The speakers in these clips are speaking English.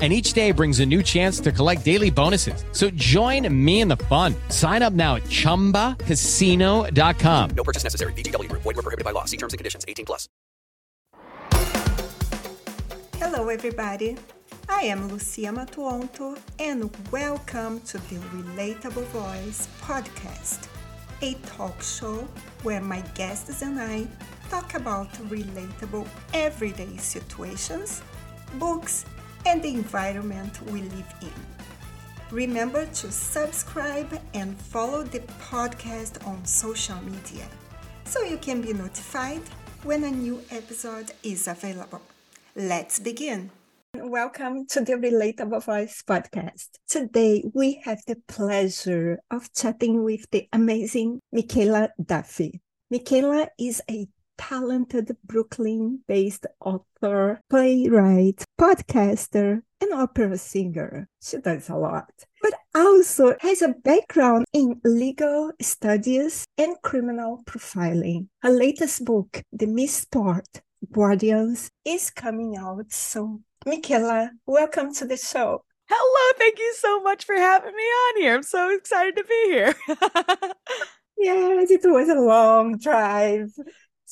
And each day brings a new chance to collect daily bonuses. So join me in the fun. Sign up now at chumbacasino.com. No purchase necessary. VGW Group. Void were prohibited by law. See terms and conditions. 18 plus. Hello, everybody. I am Lucia Matuonto, and welcome to the Relatable Voice podcast, a talk show where my guests and I talk about relatable everyday situations, books, and the environment we live in. Remember to subscribe and follow the podcast on social media so you can be notified when a new episode is available. Let's begin. Welcome to the Relatable Voice podcast. Today we have the pleasure of chatting with the amazing Mikaela Duffy. Mikaela is a talented Brooklyn based author, playwright, podcaster, and opera singer. She does a lot, but also has a background in legal studies and criminal profiling. Her latest book, The Mistport Guardians, is coming out soon. Mikaela, welcome to the show. Hello, thank you so much for having me on here. I'm so excited to be here. yes, it was a long drive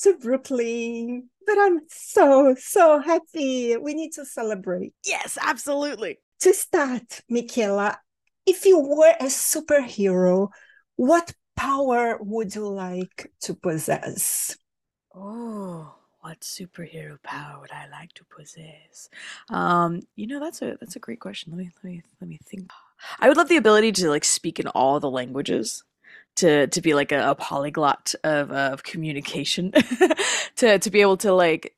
to Brooklyn, but I'm so, so happy. We need to celebrate. yes, absolutely. To start, Mikaela, if you were a superhero, what power would you like to possess? Oh, what superhero power would I like to possess? Um, you know, that's a that's a great question. Let me let me let me think. I would love the ability to like speak in all the languages. To, to be like a, a polyglot of, of communication to, to be able to like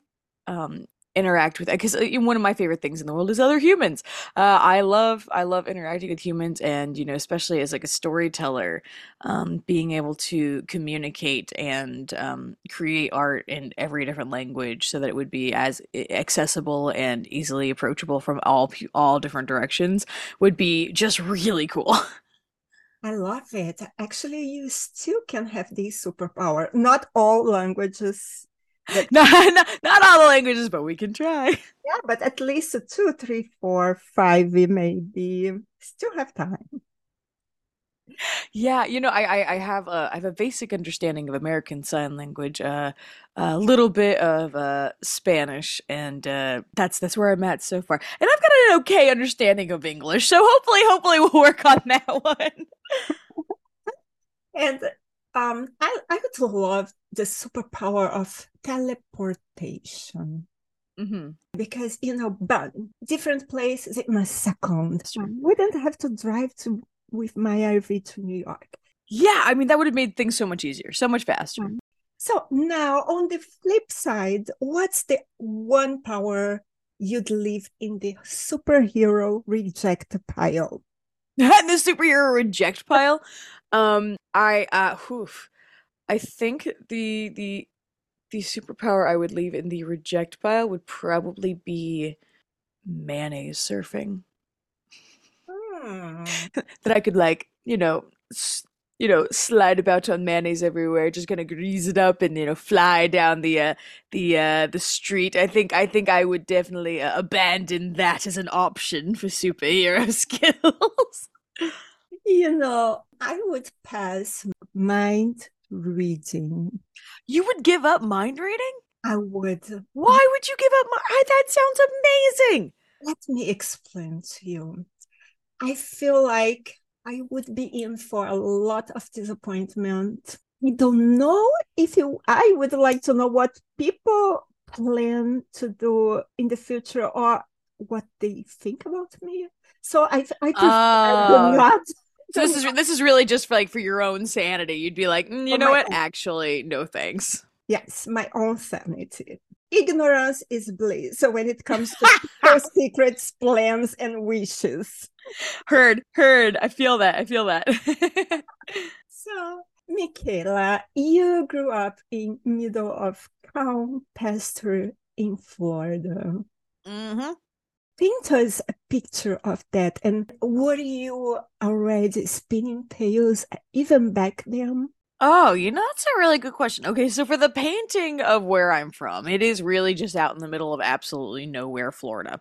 um, interact with because one of my favorite things in the world is other humans. Uh, i love i love interacting with humans and you know especially as like a storyteller um, being able to communicate and um, create art in every different language so that it would be as accessible and easily approachable from all all different directions would be just really cool I love it. Actually, you still can have this superpower. Not all languages, not, not, not all the languages but we can try yeah, but at least two, three, four, five, we maybe. Still have time. Yeah, you know, I, I I have a I have a basic understanding of American Sign Language, uh, a little bit of uh, Spanish, and uh, that's that's where I'm at so far. And I've got an okay understanding of English, so hopefully, hopefully, we'll work on that one. And um, I, I would love the superpower of teleportation. hmm because you know but different places in a second. I wouldn't have to drive to with my rv to new york Yeah, I mean that would have made things so much easier, so much faster. so now on the flip side what's the one power you'd leave in the superhero reject pile the superhero reject pile. Um, I uh, whew, I think the the the superpower I would leave in the reject pile would probably be mayonnaise surfing. Hmm. that I could like, you know, s- you know, slide about on mayonnaise everywhere, just gonna grease it up and you know fly down the uh, the uh, the street. I think I think I would definitely uh, abandon that as an option for superhero skills. you know i would pass mind reading you would give up mind reading? i would Why would you give up mind? That sounds amazing. Let me explain to you. I feel like I would be in for a lot of disappointment. I don't know if you, I would like to know what people plan to do in the future or what they think about me. So I, I prefer Oh. not. So this is this is really just for like for your own sanity. You'd be like, "Mm, you know what? own- Actually, no thanks. Yes, my own sanity. Ignorance is bliss. So when it comes to people's secrets, plans, and wishes. Heard, heard. I feel that. I feel that. So Mikaela, you grew up in middle of calm pasture in Florida. Mm-hmm. Paint us a picture of that. And were you already spinning tales even back then? Oh, you know, that's a really good question. Okay, so for the painting of where I'm from, it is really just out in the middle of absolutely nowhere, Florida.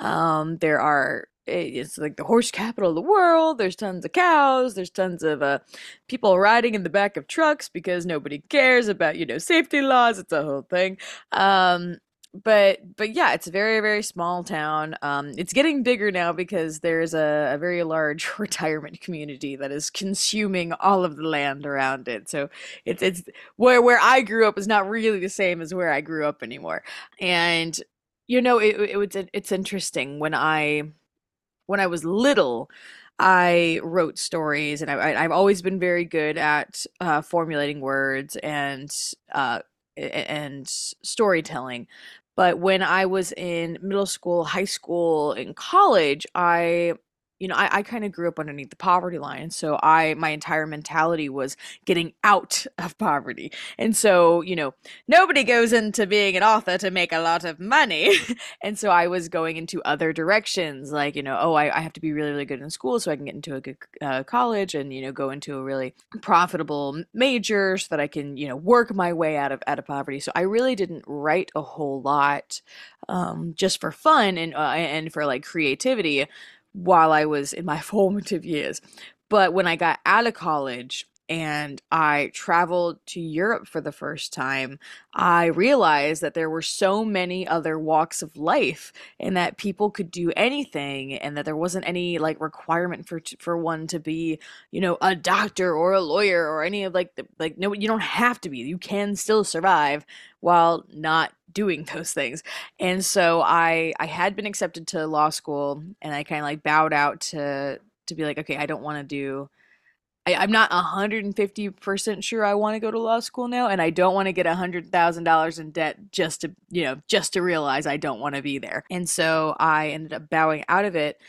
Um, there are it's like the horse capital of the world. There's tons of cows. There's tons of uh, people riding in the back of trucks because nobody cares about you know safety laws. It's a whole thing. Um, but but yeah, it's a very very small town. Um, it's getting bigger now because there's a, a very large retirement community that is consuming all of the land around it. So it's it's where where I grew up is not really the same as where I grew up anymore. And you know, it it was it's interesting when I when I was little. I wrote stories, and I, have always been very good at uh, formulating words and uh, and storytelling. But when I was in middle school, high school, and college, I you know, I, I kind of grew up underneath the poverty line. So I, my entire mentality was getting out of poverty. And so, you know, nobody goes into being an author to make a lot of money. and so I was going into other directions, like, you know, oh, I, I have to be really, really good in school so I can get into a good uh, college and, you know, go into a really profitable major so that I can, you know, work my way out of, out of poverty. So I really didn't write a whole lot um, just for fun and, uh, and for like creativity while I was in my formative years. But when I got out of college and I traveled to Europe for the first time, I realized that there were so many other walks of life and that people could do anything and that there wasn't any like requirement for for one to be, you know, a doctor or a lawyer or any of like the, like no you don't have to be. You can still survive while not doing those things. And so I I had been accepted to law school and I kind of like bowed out to to be like, okay, I don't want to do I, am not 150% sure I want to go to law school now, and I don't want to get $100,000 in debt just to, you know, just to realize I don't want to be there. And so I ended up bowing out of it.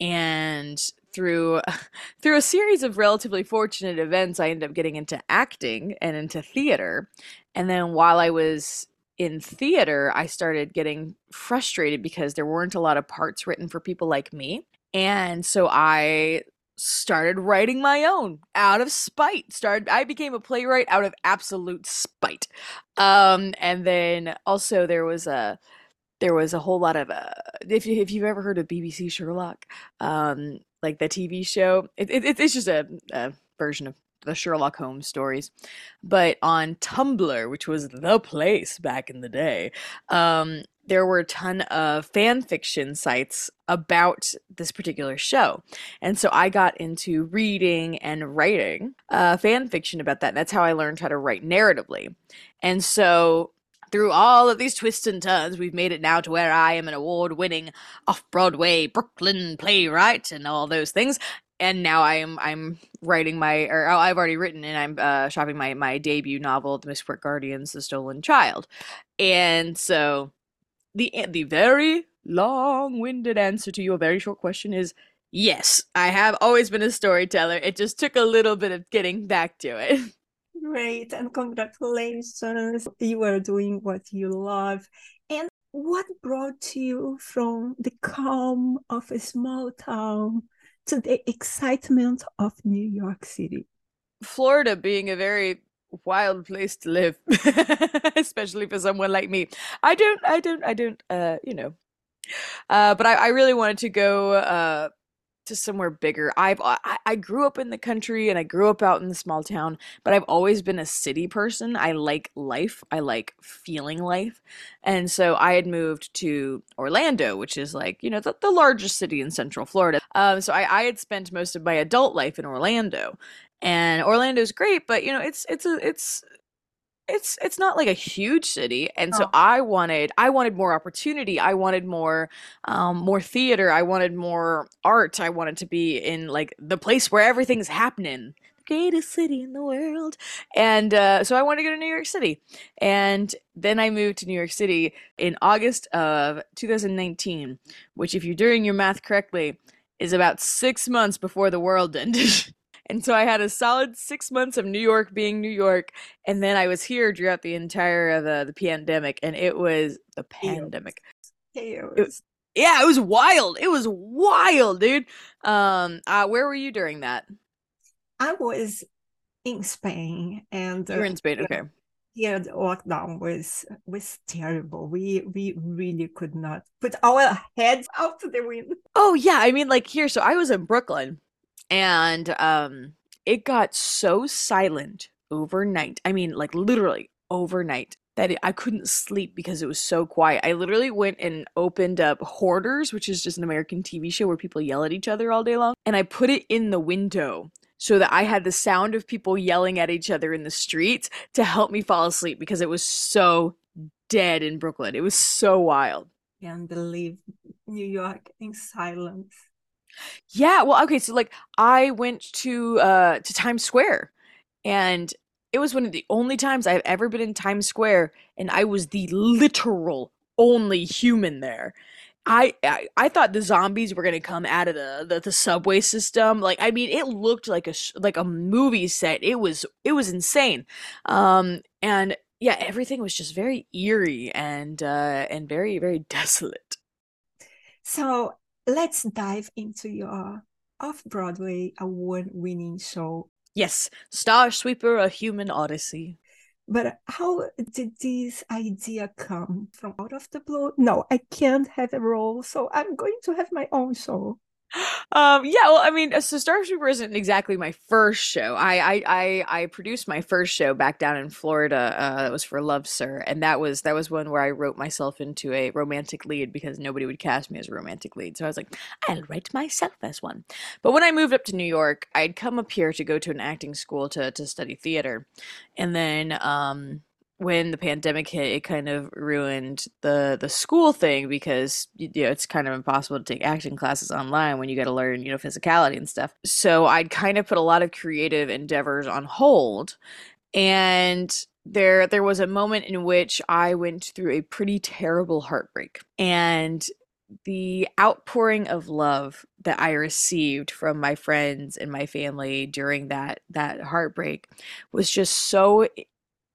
And through through a series of relatively fortunate events, I ended up getting into acting and into theater. And then while I was in theater, I started getting frustrated because there weren't a lot of parts written for people like me. And so I started writing my own out of spite. Started I became a playwright out of absolute spite. Um and then also there was a there was a whole lot of uh, if you, if you've ever heard of BBC Sherlock, um like the TV show, it, it it's just a, a version of the Sherlock Holmes stories. But on Tumblr, which was the place back in the day, um, there were a ton of fan fiction sites about this particular show. And so I got into reading and writing uh, fan fiction about that. And that's how I learned how to write narratively. And so through all of these twists and turns, we've made it now to where I am an award winning off Broadway Brooklyn playwright and all those things and now I'm I'm writing my or oh, I've already written and I'm uh, shopping my my debut novel, The Mistport Guardians: The Stolen Child, and so the the very long-winded answer to your very short question is yes, I have always been a storyteller. It just took a little bit of getting back to it. Great and congratulations! You are doing what you love. And what brought you from the calm of a small town to the excitement of New York City. Florida being a very wild place to live, especially for someone like me. I don't, I don't, I don't, uh, you know. Uh, but I, I really wanted to go uh, to somewhere bigger. I've I, I grew up in the country and I grew up out in the small town, but I've always been a city person. I like life. I like feeling life. And so I had moved to Orlando, which is like, you know, the, the largest city in Central Florida. Um, so I, I had spent most of my adult life in Orlando. And Orlando's great, but you know, it's it's a it's it's it's not like a huge city and so oh. i wanted i wanted more opportunity i wanted more um more theater i wanted more art i wanted to be in like the place where everything's happening the greatest city in the world and uh, so i wanted to go to new york city and then i moved to new york city in august of 2019 which if you're doing your math correctly is about six months before the world ended And so I had a solid six months of New York being New York. And then I was here throughout the entire of the, the pandemic. And it was the pandemic. Chaos. Yeah, it was wild. It was wild, dude. Um, uh, where were you during that? I was in Spain and uh, in Spain. Okay. here the lockdown was was terrible. We we really could not put our heads out to the window. Oh yeah, I mean like here so I was in Brooklyn and um it got so silent overnight. I mean like literally overnight that it, I couldn't sleep because it was so quiet. I literally went and opened up Hoarders, which is just an American TV show where people yell at each other all day long, and I put it in the window so that I had the sound of people yelling at each other in the streets to help me fall asleep because it was so dead in Brooklyn. It was so wild. Can't believe New York in silence. Yeah, well, okay, so like I went to uh to Times Square and it was one of the only times I've ever been in Times Square and I was the literal only human there. I I, I thought the zombies were to come out of the, the the subway system. Like I mean, it looked like a like a movie set. It was it was insane. Um and yeah, everything was just very eerie and uh and very very desolate. So let's dive into your off-Broadway award-winning show. Yes, Star Sweeper: A Human Odyssey. But how did this idea come from out of the blue? No, I can't have a role, so I'm going to have my own show. Um, yeah, well, I mean, uh, so Star Sweeper isn't exactly my first show. I, I, I, I produced my first show back down in Florida. Uh, that was for Love Sir, and that was that was one where I wrote myself into a romantic lead because nobody would cast me as a romantic lead. So I was like, I'll write myself as one. But when I moved up to New York, I'd come up here to go to an acting school to to study theater, and then um when the pandemic hit, it kind of ruined the the school thing because you know it's kind of impossible to take acting classes online when you got to learn you know physicality and stuff. So I'd kind of put a lot of creative endeavors on hold, and there there was a moment in which I went through a pretty terrible heartbreak, and the outpouring of love that I received from my friends and my family during that that heartbreak was just so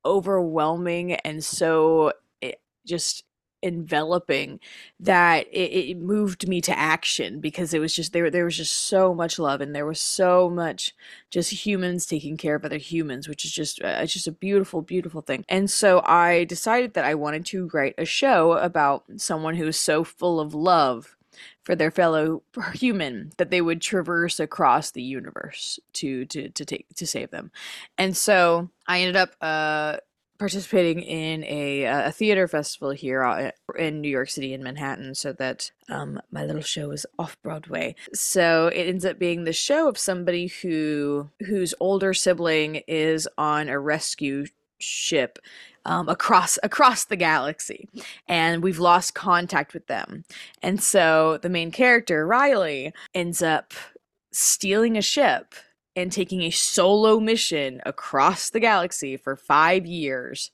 overwhelming and so eh, just enveloping that it, it moved me to action because it was just there there was just so much love and there was so much just humans taking care of other humans which is just uh, it's just a beautiful beautiful thing. And so i decided that i wanted to write a show about someone who is so full of love for their fellow human that they would traverse across the universe to to to take to save them and so i ended up uh participating in a, a theater festival here uh, in New York City in Manhattan so that um, my little show is off Broadway. So it ends up being the show of somebody who whose older sibling is on a rescue ship um, across across the galaxy and we've lost contact with them and so the main character riley ends up stealing a ship and taking a solo mission across the galaxy for five years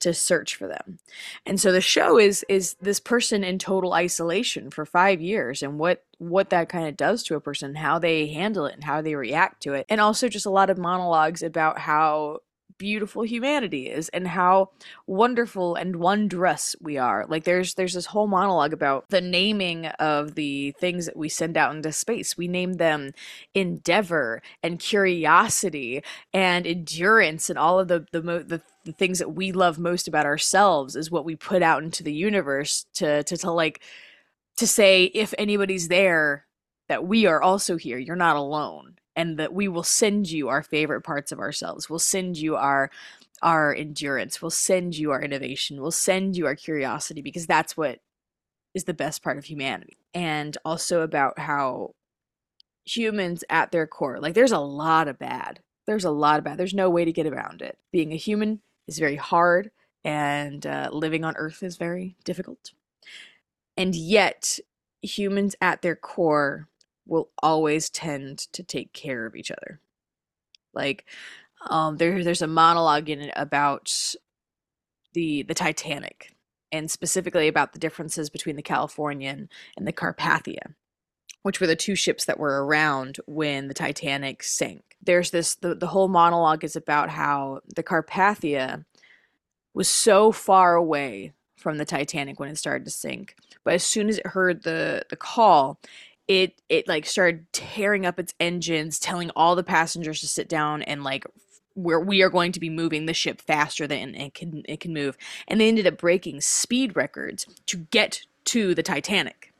to search for them. And so the show is is this person in total isolation for five years and what what that kind of does to a person, how they handle it and how they react to it. And also just a lot of monologues about how beautiful humanity is and how wonderful and wondrous we are. Like there's there's this whole monologue about the naming of the things that we send out into space. We name them endeavor and curiosity and endurance and all of the the mo- the, the things that we love most about ourselves is what we put out into the universe to to to like to say if anybody's there that we are also here. You're not alone and that we will send you our favorite parts of ourselves. We'll send you our our endurance. We'll send you our innovation. We'll send you our curiosity because that's what is the best part of humanity. And also about how humans at their core, like there's a lot of bad. There's a lot of bad. There's no way to get around it. Being a human is very hard and uh, living on earth is very difficult. And yet humans at their core will always tend to take care of each other. Like um there there's a monologue in it about the the Titanic and specifically about the differences between the Californian and the Carpathia, which were the two ships that were around when the Titanic sank. there's this the, the whole monologue is about how the Carpathia was so far away from the Titanic when it started to sink. But as soon as it heard the the call, it it like started tearing up its engines, telling all the passengers to sit down and like where we are going to be moving the ship faster than it can it can move. And they ended up breaking speed records to get to the Titanic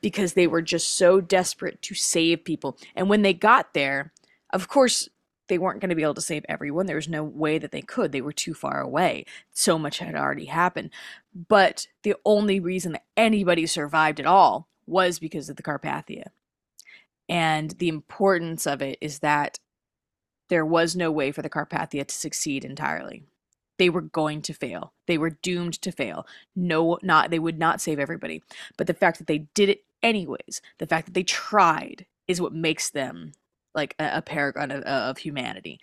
because they were just so desperate to save people. And when they got there, of course, they weren't going to be able to save everyone. There was no way that they could. They were too far away. So much had already happened. But the only reason that anybody survived at all was because of the Carpathia. And the importance of it is that there was no way for the Carpathia to succeed entirely. They were going to fail. They were doomed to fail. No, not they would not save everybody. But the fact that they did it anyways, the fact that they tried, is what makes them like a, a paragon of, of humanity.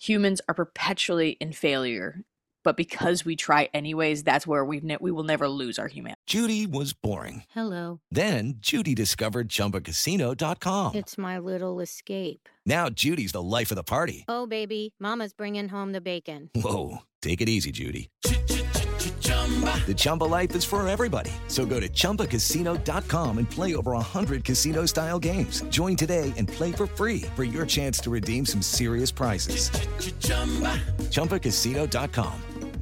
Humans are perpetually in failure, but because we try anyways, that's where we ne- we will never lose our humanity. Judy was boring. Hello. Then Judy discovered ChumbaCasino.com. It's my little escape. Now Judy's the life of the party. Oh, baby, Mama's bringing home the bacon. Whoa, take it easy, Judy. The Chumba life is for everybody. So go to ChumbaCasino.com and play over 100 casino-style games. Join today and play for free for your chance to redeem some serious prizes. ChumbaCasino.com.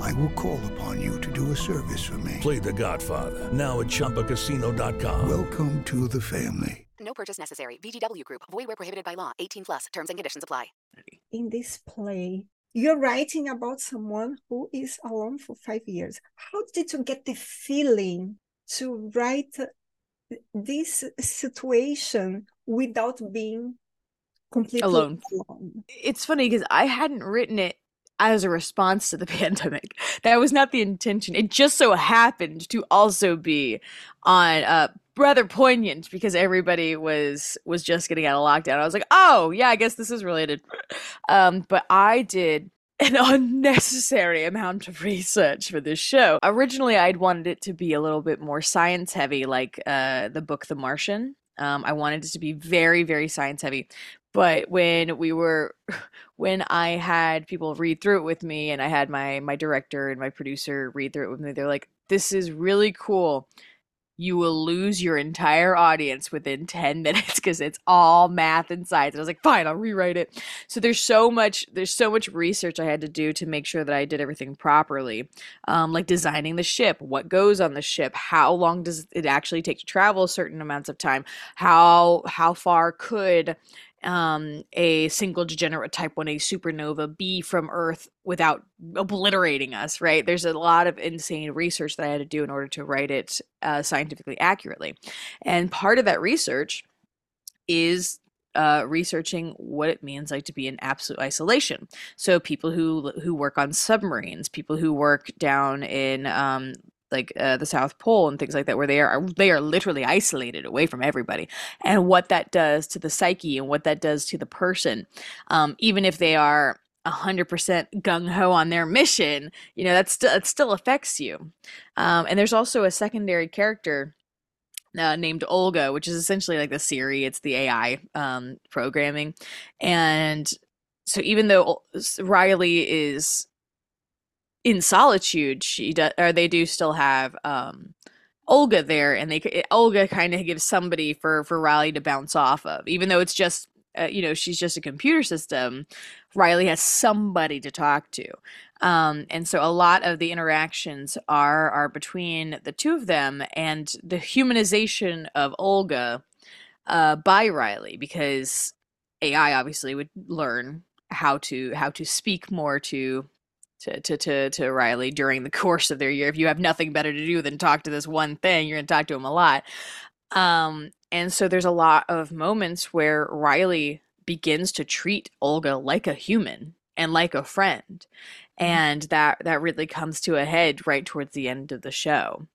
I will call upon you to do a service for me. Play The Godfather now at ChumbaCasino.com. Welcome to the family. No purchase necessary. VGW Group. Void where prohibited by law. 18 plus. Terms and conditions apply. In this play, you're writing about someone who is alone for five years. How did you get the feeling to write this situation without being completely Alone. alone? It's funny because I hadn't written it as a response to the pandemic. That was not the intention. It just so happened to also be on uh rather poignant because everybody was was just getting out of lockdown. I was like, "Oh, yeah, I guess this is related." Um but I did an unnecessary amount of research for this show. Originally, I'd wanted it to be a little bit more science heavy, like uh, the book The Martian. Um, I wanted it to be very, very science heavy. But when we were, when I had people read through it with me, and I had my my director and my producer read through it with me, they're like, "This is really cool." you will lose your entire audience within 10 minutes because it's all math and science. And I was like, fine, I'll rewrite it. So there's so much, there's so much research I had to do to make sure that I did everything properly. Um, like designing the ship, what goes on the ship, how long does it actually take to travel certain amounts of time, how how far could um, a single degenerate type 1a supernova be from Earth without obliterating us, right? There's a lot of insane research that I had to do in order to write it uh, scientifically accurately. And part of that research is uh, researching what it means like to be in absolute isolation. So people who who work on submarines, people who work down in um, like uh, the South Pole and things like that, where they are they are literally isolated away from everybody, and what that does to the psyche and what that does to the person, um, even if they are hundred percent gung ho on their mission, you know that still it still affects you. Um, and there's also a secondary character uh, named Olga, which is essentially like the Siri. It's the AI um, programming, and so even though Riley is in solitude, she does, or they do still have um, Olga there, and they Olga kind of gives somebody for for Riley to bounce off of, even though it's just uh, you know she's just a computer system. Riley has somebody to talk to, um, and so a lot of the interactions are are between the two of them, and the humanization of Olga uh, by Riley because AI obviously would learn how to how to speak more to to, to, to, to Riley during the course of their year. If you have nothing better to do than talk to this one thing, you're going to talk to him a lot. Um, and so there's a lot of moments where Riley begins to treat Olga like a human and like a friend. And that that really comes to a head right towards the end of the show.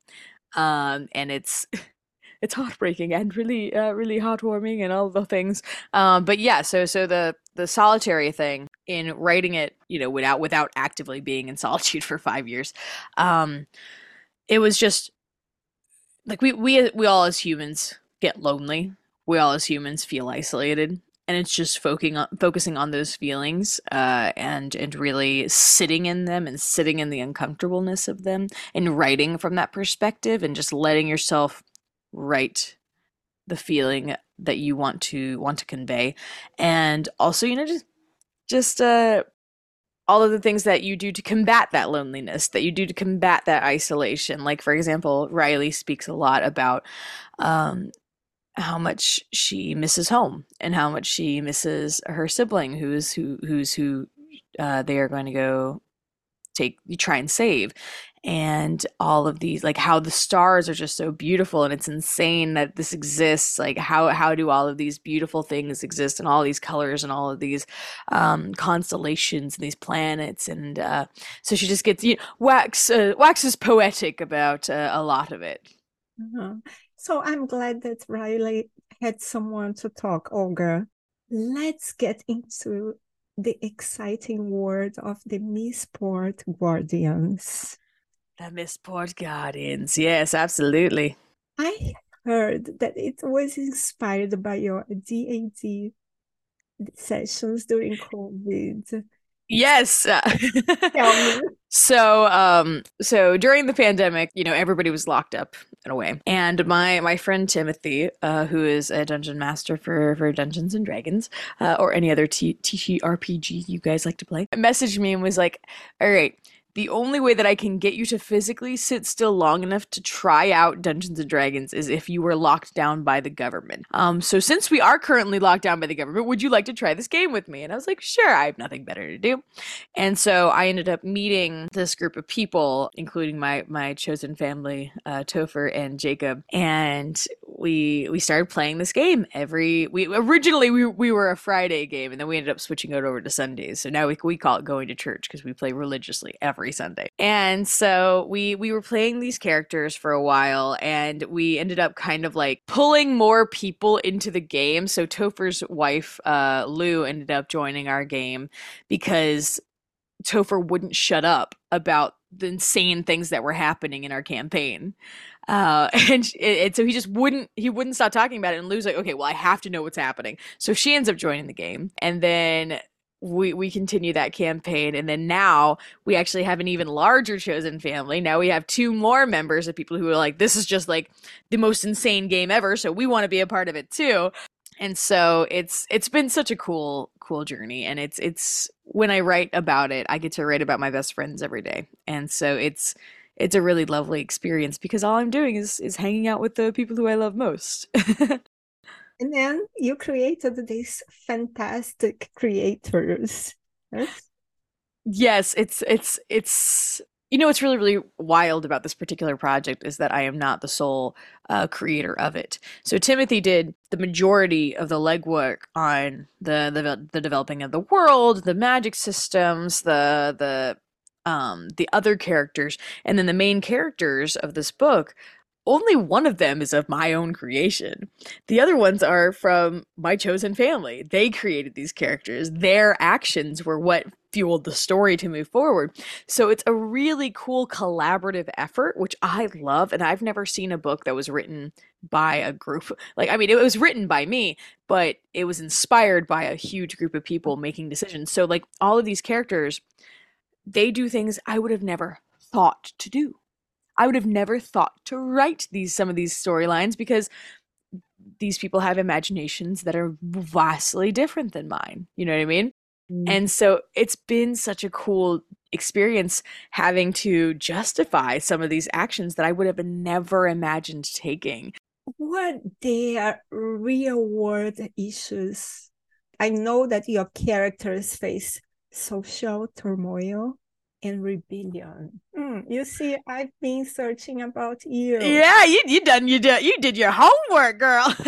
Um, and it's it's heartbreaking and really uh, really heartwarming and all the things um, but yeah so so the the solitary thing in writing it you know without without actively being in solitude for five years. Um, it was just like we we we all as humans get lonely. We all as humans feel isolated. And it's just focusing on focusing on those feelings uh, and and really sitting in them and sitting in the uncomfortableness of them and writing from that perspective and just letting yourself write the feeling that you want to want to convey. And also you know just just uh all of the things that you do to combat that loneliness that you do to combat that isolation. Like for example riley speaks a lot about um how much she misses home and how much she misses her sibling who's who who's who uh, they are going to go take you try and save and all of these like how the stars are just so beautiful and it's insane that this exists like how how do all of these beautiful things exist and all these colors and all of these um, constellations and these planets and uh, so she just gets you know, wax uh, waxes poetic about uh, a lot of it Uh-huh. So I'm glad that Riley had someone to talk, Olga. Let's get into the exciting world of the Mistport Guardians. The Mistport guardians yes absolutely I heard that it was inspired by your D&D sessions during COVID. Yes. so um so during the pandemic, you know, everybody was locked up in a way. And my my friend Timothy, uh, who is a dungeon master for for Dungeons and Dragons, uh, or any other T- TTRPG you guys like to play, messaged me and was like, "All right, the only way that I can get you to physically sit still long enough to try out Dungeons and Dragons is if you were locked down by the government. Um, so since we are currently locked down by the government, would you like to try this game with me? And I was like, sure, I have nothing better to do. And so I ended up meeting this group of people, including my my chosen family, uh, Topher and Jacob, and we we started playing this game every. We originally we we were a Friday game, and then we ended up switching it over to Sundays. So now we we call it going to church because we play religiously every Sunday. And so we we were playing these characters for a while, and we ended up kind of like pulling more people into the game. So Topher's wife, uh, Lou, ended up joining our game because Topher wouldn't shut up about the insane things that were happening in our campaign. Uh, and, and so he just wouldn't he wouldn't stop talking about it and Lou's like, okay, well I have to know what's happening. So she ends up joining the game. And then we we continue that campaign and then now we actually have an even larger chosen family. Now we have two more members of people who are like this is just like the most insane game ever so we want to be a part of it too. And so it's it's been such a cool cool journey and it's it's when i write about it i get to write about my best friends every day. And so it's it's a really lovely experience because all i'm doing is is hanging out with the people who i love most And then you created these fantastic creators. Yes? it's it's it's you know what's really really wild about this particular project is that i am not the sole uh, creator of it so timothy did the majority of the legwork on the, the the developing of the world the magic systems the the um the other characters and then the main characters of this book only one of them is of my own creation. The other ones are from my chosen family. They created these characters. Their actions were what fueled the story to move forward. So it's a really cool collaborative effort, which I love. And I've never seen a book that was written by a group. Like, I mean, it was written by me, but it was inspired by a huge group of people making decisions. So, like, all of these characters, they do things I would have never thought to do. I would have never thought to write these some of these storylines because these people have imaginations that are vastly different than mine. You know what I mean? Mm. And so it's been such a cool experience having to justify some of these actions that I would have never imagined taking. What their real world issues? I know that your characters face social turmoil and rebellion. Hmm, you see, I've been searching about you. Yeah, you you done you did you did your homework, girl.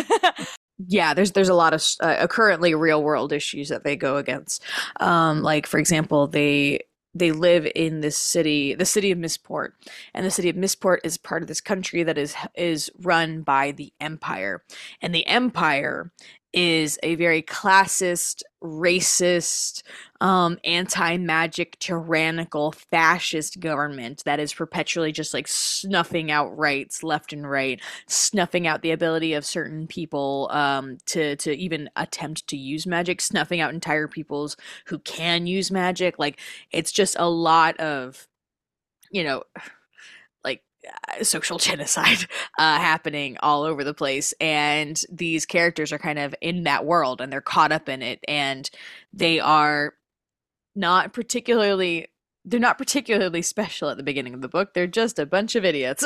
yeah there's there's a lot of uh, currently real world issues that they go against um like for example they they live in this city the city of Mistport and the city of Mistport is part of this country that is is run by the empire and the empire is a very classist racist um anti-magic tyrannical fascist government that is perpetually just like snuffing out rights left and right snuffing out the ability of certain people um, to to even attempt to use magic, snuffing out entire peoples who can use magic. Like it's just a lot of, you know, social genocide uh, happening all over the place, and these characters are kind of in that world and they're caught up in it, and they are not particularly they're not particularly special at the beginning of the book. They're just a bunch of idiots.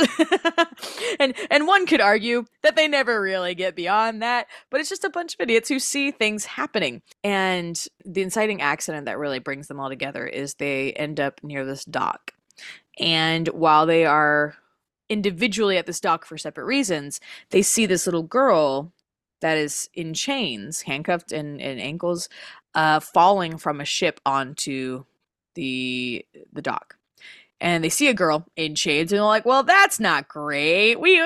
and and one could argue that they never really get beyond that, but it's just a bunch of idiots who see things happening. And the inciting accident that really brings them all together is they end up near this dock. And while they are individually at this dock for separate reasons, they see this little girl that is in chains, handcuffed and, and ankles, uh, falling from a ship onto the the dock. And they see a girl in chains and they're like well that's not great. We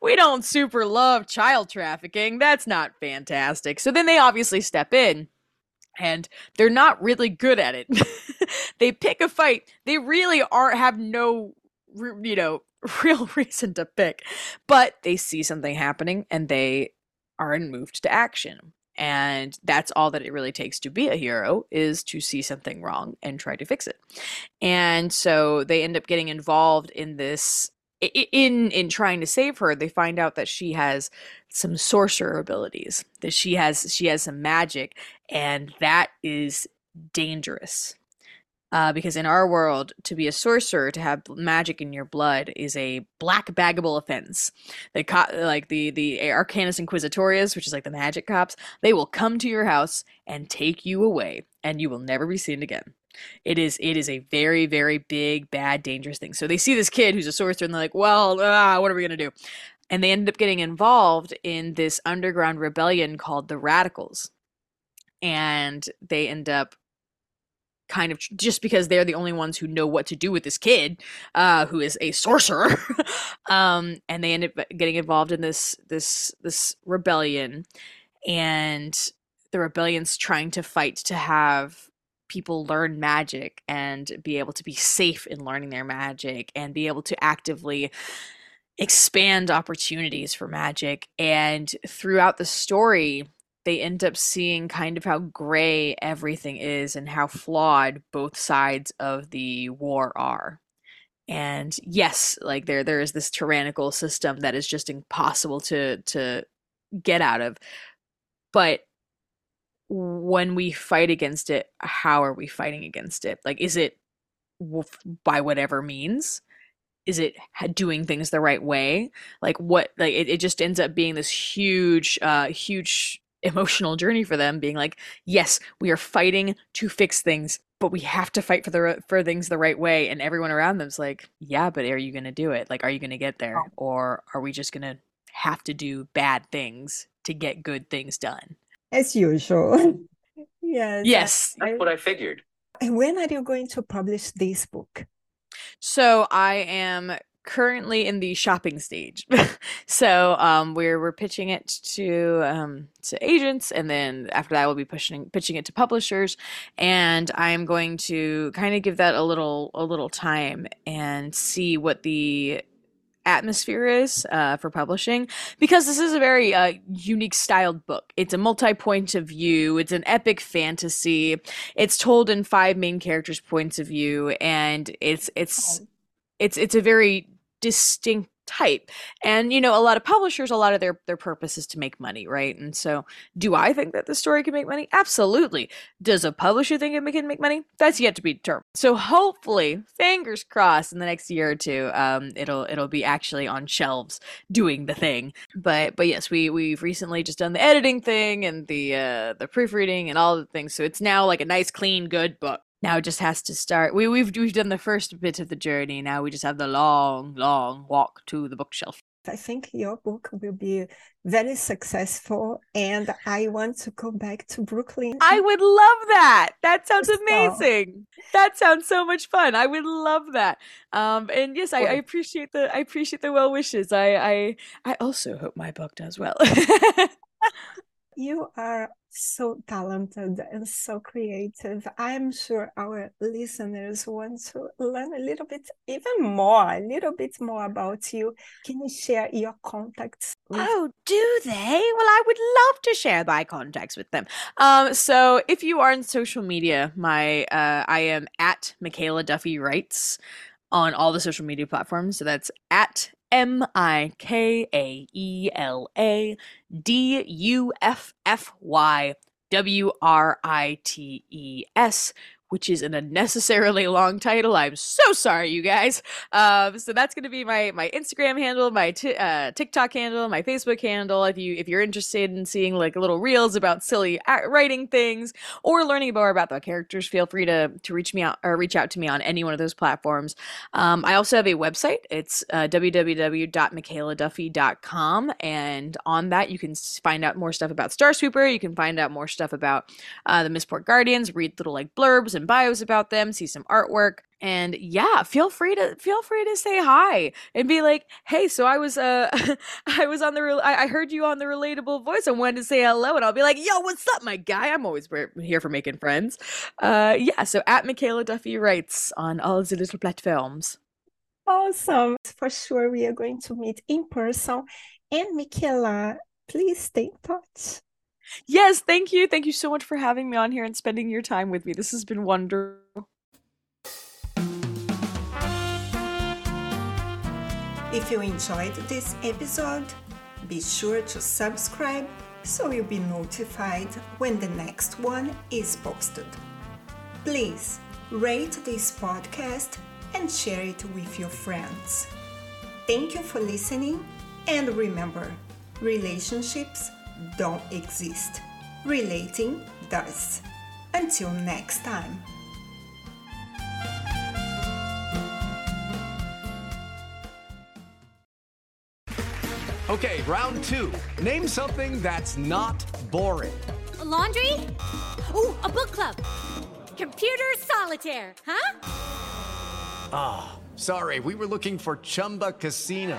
we don't super love child trafficking. That's not fantastic. So then they obviously step in and they're not really good at it. They pick a fight. They really are have no you know real reason to pick but they see something happening and they are moved to action. And that's all that it really takes to be a hero is to see something wrong and try to fix it. And so they end up getting involved in this in in trying to save her they find out that she has some sorcerer abilities that she has she has some magic and that is dangerous uh, because in our world, to be a sorcerer, to have magic in your blood is a black baggable offense. They co- like the the Arcanus Inquisitorius, which is like the magic cops. They will come to your house and take you away, and you will never be seen again. It is it is a very very big bad dangerous thing. So they see this kid who's a sorcerer, and they're like, "Well, ah, what are we gonna do?" And they end up getting involved in this underground rebellion called the Radicals, and they end up kind of just because they're the only ones who know what to do with this kid uh who is a sorcerer. Um and they end up getting involved in this this this rebellion. And the rebellion's trying to fight to have people learn magic and be able to be safe in learning their magic and be able to actively expand opportunities for magic. And throughout the story they end up seeing kind of how gray everything is and how flawed both sides of the war are. And yes, like there there is this tyrannical system that is just impossible to to get out of. But when we fight against it, how are we fighting against it? Like is it by whatever means? Is it doing things the right way? Like what like it, it just ends up being this huge uh huge emotional journey for them being like yes we are fighting to fix things but we have to fight for the for things the right way and everyone around them's like yeah but are you going to do it like are you going to get there oh. or are we just going to have to do bad things to get good things done As usual. yes. yes that's what I figured. And when are you going to publish this book? So I am currently in the shopping stage. so um we're we're pitching it to um to agents and then after that we'll be pushing pitching it to publishers and I'm going to kind of give that a little a little time and see what the atmosphere is uh, for publishing because this is a very uh, unique styled book. It's a multi point of view, it's an epic fantasy. It's told in five main characters' points of view, and it's it's it's it's a very distinct type. And you know a lot of publishers a lot of their their purpose is to make money right? And so do i think that the story can make money? Absolutely. Does a publisher think it can make money? That's yet to be determined. So hopefully fingers crossed in the next year or two um it'll it'll be actually on shelves doing the thing. But but yes we we've recently just done the editing thing and the uh the proofreading and all the things. So it's now like a nice clean good book now it just has to start. We we've we've done the first bit of the journey. Now we just have the long, long walk to the bookshelf. I think your book will be very successful, and I want to go back to Brooklyn. I would love that. That sounds So- amazing. That sounds so much fun. I would love that. Um, and yes, I, I appreciate the I appreciate the well wishes. I I I also hope my book does well. You are so talented and so creative. I'm sure our listeners want to learn a little bit, even more, a little bit more about you. Can you share your contacts? Oh, do they? Well, I would love to share my contacts with them. Um, so if you are on social media, my uh, I am at Mikaela Duffy Writes on all the social media platforms. So that's at M I K A E L A D U F F Y W R I T E S. Which is an unnecessarily long title. I'm so sorry, you guys. Um, so that's going to be my my Instagram handle, my t- uh, TikTok handle, my Facebook handle. If you if you're interested in seeing like little reels about silly writing things or learning more about the characters, feel free to to reach me out or reach out to me on any one of those platforms. Um, I also have a website. It's uh, www.mikaeladuffy.com, and on that you can find out more stuff about Star Sweeper. You can find out more stuff about uh, the Mistport Guardians. Read little like blurbs and bios about them. See some artwork. And yeah, feel free to feel free to say hi and be like, "Hey, so I was uh I was on the rel- I, heard you on the relatable voice. I wanted to say hello." And I'll be like, "Yo, what's up, my guy? I'm always here for making friends." Uh yeah, so at Mikaela Duffy writes on all the little platforms. Awesome. For sure, we are going to meet in person. And Mikaela, please stay in touch. Yes, thank you. Thank you so much for having me on here and spending your time with me. This has been wonderful. If you enjoyed this episode, be sure to subscribe so you'll be notified when the next one is posted. Please rate this podcast and share it with your friends. Thank you for listening, and remember relationships don't exist, relating does. Until next time. Okay, round two. Name something that's not boring. A laundry? Ooh, a book club. Computer solitaire, huh? Ah, sorry, we were looking for Chumba Casino.